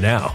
now.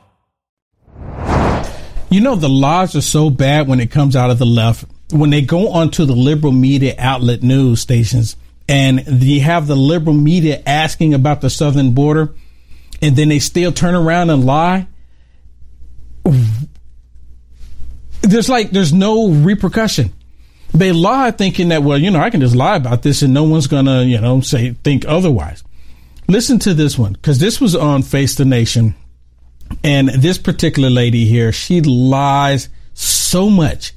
You know, the lies are so bad when it comes out of the left. When they go onto the liberal media outlet news stations and you have the liberal media asking about the southern border and then they still turn around and lie. There's like, there's no repercussion. They lie thinking that, well, you know, I can just lie about this and no one's going to, you know, say, think otherwise. Listen to this one because this was on Face the Nation and this particular lady here, she lies so much.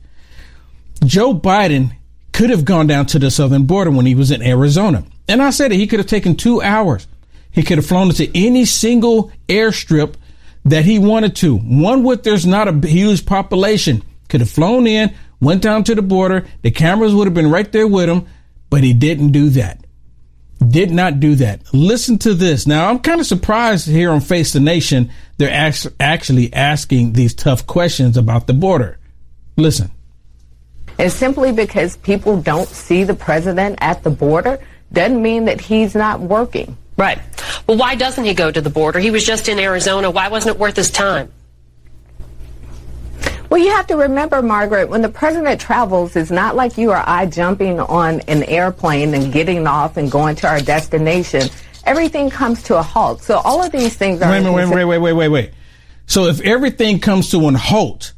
Joe Biden could have gone down to the southern border when he was in Arizona. And I said it, he could have taken two hours. He could have flown into any single airstrip that he wanted to. One with there's not a huge population. Could have flown in, went down to the border. The cameras would have been right there with him, but he didn't do that. Did not do that. Listen to this. Now, I'm kind of surprised here on Face the Nation, they're actually asking these tough questions about the border. Listen. And simply because people don't see the president at the border doesn't mean that he's not working. Right. Well, why doesn't he go to the border? He was just in Arizona. Why wasn't it worth his time? Well, you have to remember, Margaret, when the president travels, it's not like you or I jumping on an airplane and getting off and going to our destination. Everything comes to a halt. So all of these things are. Wait, wait, wait, wait, wait, wait, wait. So if everything comes to a halt,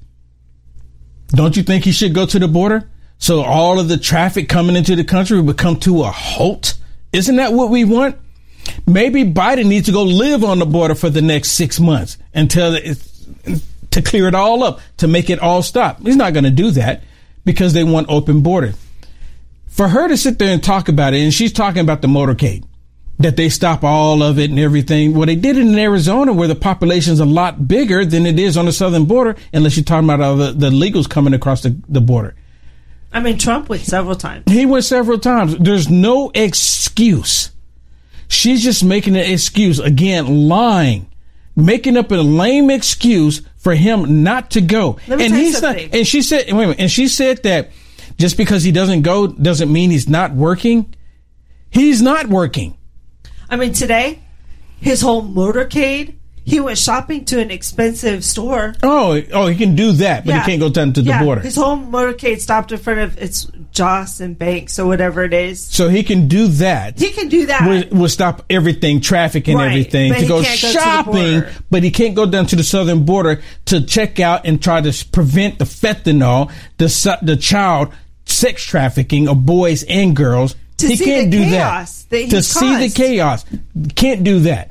don't you think he should go to the border? So all of the traffic coming into the country would come to a halt? Isn't that what we want? Maybe Biden needs to go live on the border for the next six months until it's, to clear it all up, to make it all stop. He's not going to do that because they want open border. For her to sit there and talk about it, and she's talking about the motorcade, that they stop all of it and everything. Well, they did it in Arizona where the population is a lot bigger than it is on the southern border, unless you're talking about all the, the legals coming across the, the border. I mean, Trump went several times. He went several times. There's no excuse. She's just making an excuse. Again, lying, making up a lame excuse for him not to go. And he's not, and she said, wait a minute, and she said that just because he doesn't go doesn't mean he's not working. He's not working. I mean, today, his whole motorcade, he went shopping to an expensive store. Oh, oh, he can do that, but he can't go down to the yeah, border. His whole motorcade stopped in front of it's Jos. A. Banks or whatever it is. So he can do that. He can do that. Will, will stop everything, traffic and Right, everything but to go can't go to shopping, but he can't go down to the southern border to check out and try to prevent the fentanyl, the the child sex trafficking of boys and girls. To he see can't the do chaos that. that to see the chaos, can't do that.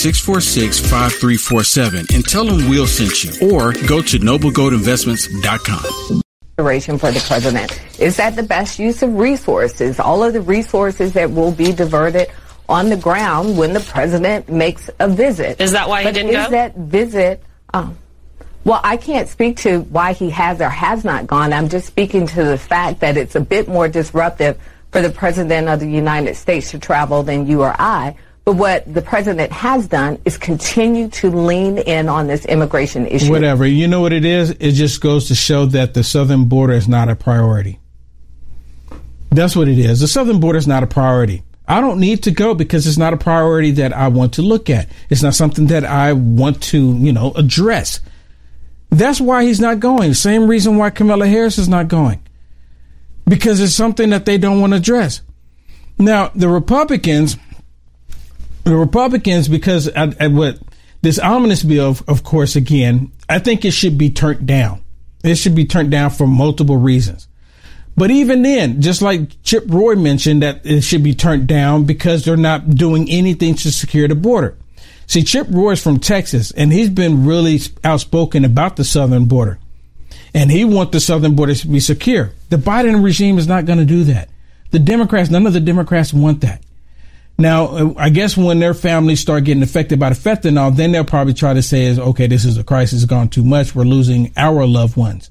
877-646-5347 and tell them Will send you or go to noblegoldinvestments.com. consideration for the president. Is that the best use of resources? All of the resources that will be diverted on the ground when the president makes a visit. Is that why he didn't is go? that visit? Um, well, I can't speak to why he has or has not gone. I'm just speaking to the fact that it's a bit more disruptive for the president of the United States to travel than you or I. But what the president has done is continue to lean in on this immigration issue. Whatever. You know what it is? It just goes to show that the southern border is not a priority. That's what it is. The southern border is not a priority. I don't need to go because it's not a priority that I want to look at. It's not something that I want to, you know, address. That's why he's not going. Same reason why Kamala Harris is not going. Because it's something that they don't want to address. Now, the Republicans, the Republicans, because at, at what this omnibus bill, of course, again, I think it should be turned down. It should be turned down for multiple reasons. But even then, just like Chip Roy mentioned, that it should be turned down because they're not doing anything to secure the border. See, Chip Roy is from Texas, and he's been really outspoken about the southern border, and he wants the southern border to be secure. The Biden regime is not going to do that. The Democrats, none of the Democrats want that. Now, uh, I guess when their families start getting affected by the fentanyl, then they'll probably try to say, "Is okay, this is a crisis, gone too much. We're losing our loved ones."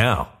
now.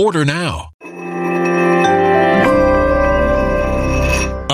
Order now.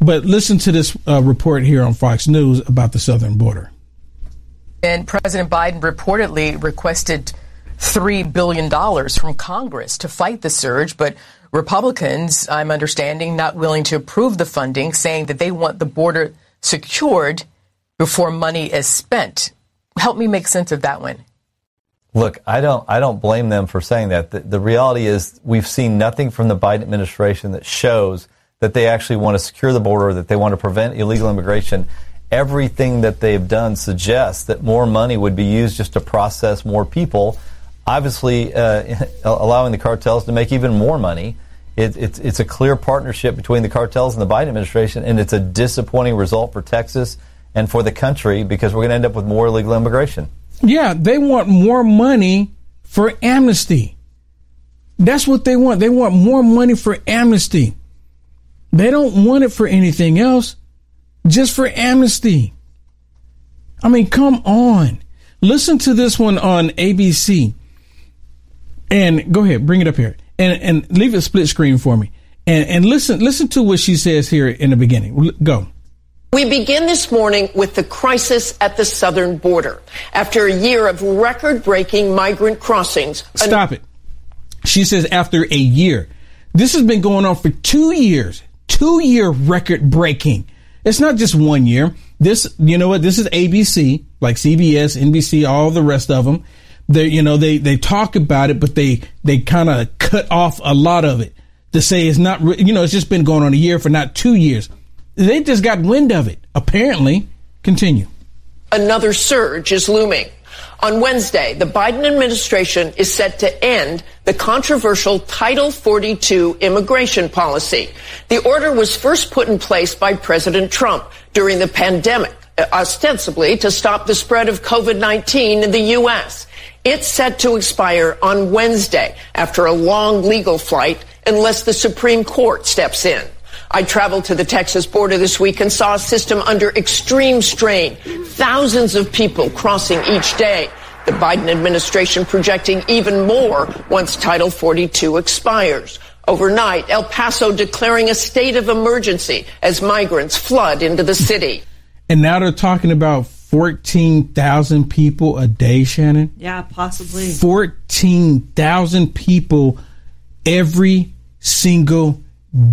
But listen to this uh, report here on Fox News about the southern border. And President Biden reportedly requested $3 billion from Congress to fight the surge, but Republicans, I'm understanding, not willing to approve the funding, saying that they want the border secured before money is spent. Help me make sense of that one. Look, I don't, I don't blame them for saying that. The, the reality is we've seen nothing from the Biden administration that shows that they actually want to secure the border, that they want to prevent illegal immigration. Everything that they've done suggests that more money would be used just to process more people, obviously uh, allowing the cartels to make even more money. It, it's, it's a clear partnership between the cartels and the Biden administration, and it's a disappointing result for Texas and for the country because we're going to end up with more illegal immigration. Yeah, they want more money for amnesty. That's what they want. They want more money for amnesty. They don't want it for anything else, just for amnesty. I mean, come on. Listen to this one on ABC. And go ahead, bring it up here. And and leave it split screen for me. And and listen listen to what she says here in the beginning. Go. We begin this morning with the crisis at the southern border. After a year of record breaking migrant crossings. Stop it. She says after a year. This has been going on for two years two year record breaking. It's not just one year. This, you know what? This is ABC, like CBS, NBC, all the rest of them. They, you know, they, they talk about it, but they, they kind of cut off a lot of it to say it's not, you know, it's just been going on a year for not two years. They just got wind of it, apparently. Continue. Another surge is looming. On Wednesday, the Biden administration is set to end the controversial Title 42 immigration policy. The order was first put in place by President Trump during the pandemic, uh, ostensibly to stop the spread of COVID-19 in the U.S. It's set to expire on Wednesday after a long legal fight unless the Supreme Court steps in. I traveled to the Texas border this week and saw a system under extreme strain. Thousands of people crossing each day. The Biden administration projecting even more once Title 42 expires. Overnight, El Paso declaring a state of emergency as migrants flood into the city. And now they're talking about 14,000 people a day, Shannon. Yeah, possibly. 14,000 people every single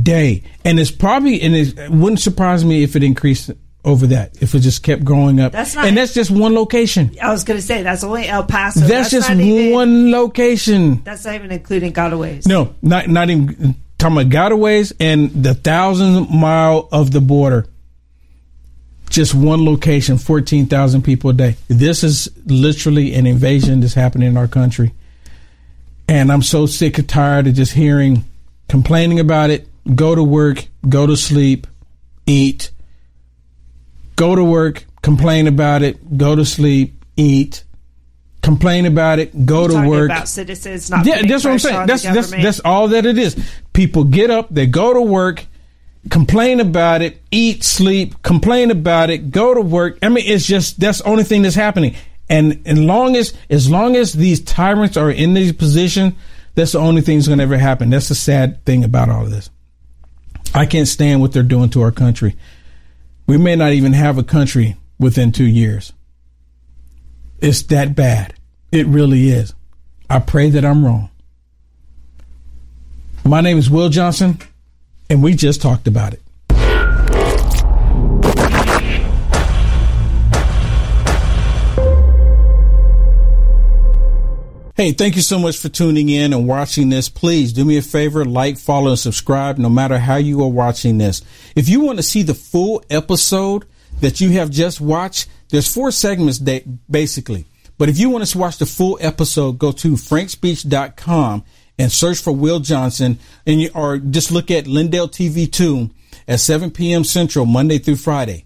day. And it's probably, and it wouldn't surprise me if it increased over that, if it just kept growing up. That's not- and that's just one location. I was going to say that's only El Paso. that's, just not even- one location. That's not even including gotaways. No, not not even talking about gotaways and the thousand mile of the border. Just one location, fourteen thousand people a day. This is literally an invasion that's happening in our country, and I'm so sick and tired of just hearing complaining about it. Go to work, go to sleep, eat. Go to work, complain about it, go to sleep, eat. Complain about it, go to work. about citizens not. Yeah, that's what I'm saying. That's that's that's all that it is. People get up, they go to work, complain about it, eat, sleep, complain about it, go to work. I mean, it's just that's the only thing that's happening. And as long as as long as these tyrants are in these positions, that's the only thing that's going to ever happen. That's the sad thing about all of this. I can't stand what they're doing to our country. We may not even have a country within two years. It's that bad. It really is. I pray that I'm wrong. My name is Will Johnson, and we just talked about it. Hey, thank you so much for tuning in and watching this. Please do me a favor, like, follow, and subscribe no matter how you are watching this. If you want to see the full episode that you have just watched, there's four segments that basically. But if you want to watch the full episode, go to frankspeech.com and search for Will Johnson and you, or just look at Lindell TV 2 at 7 p.m. Central, Monday through Friday.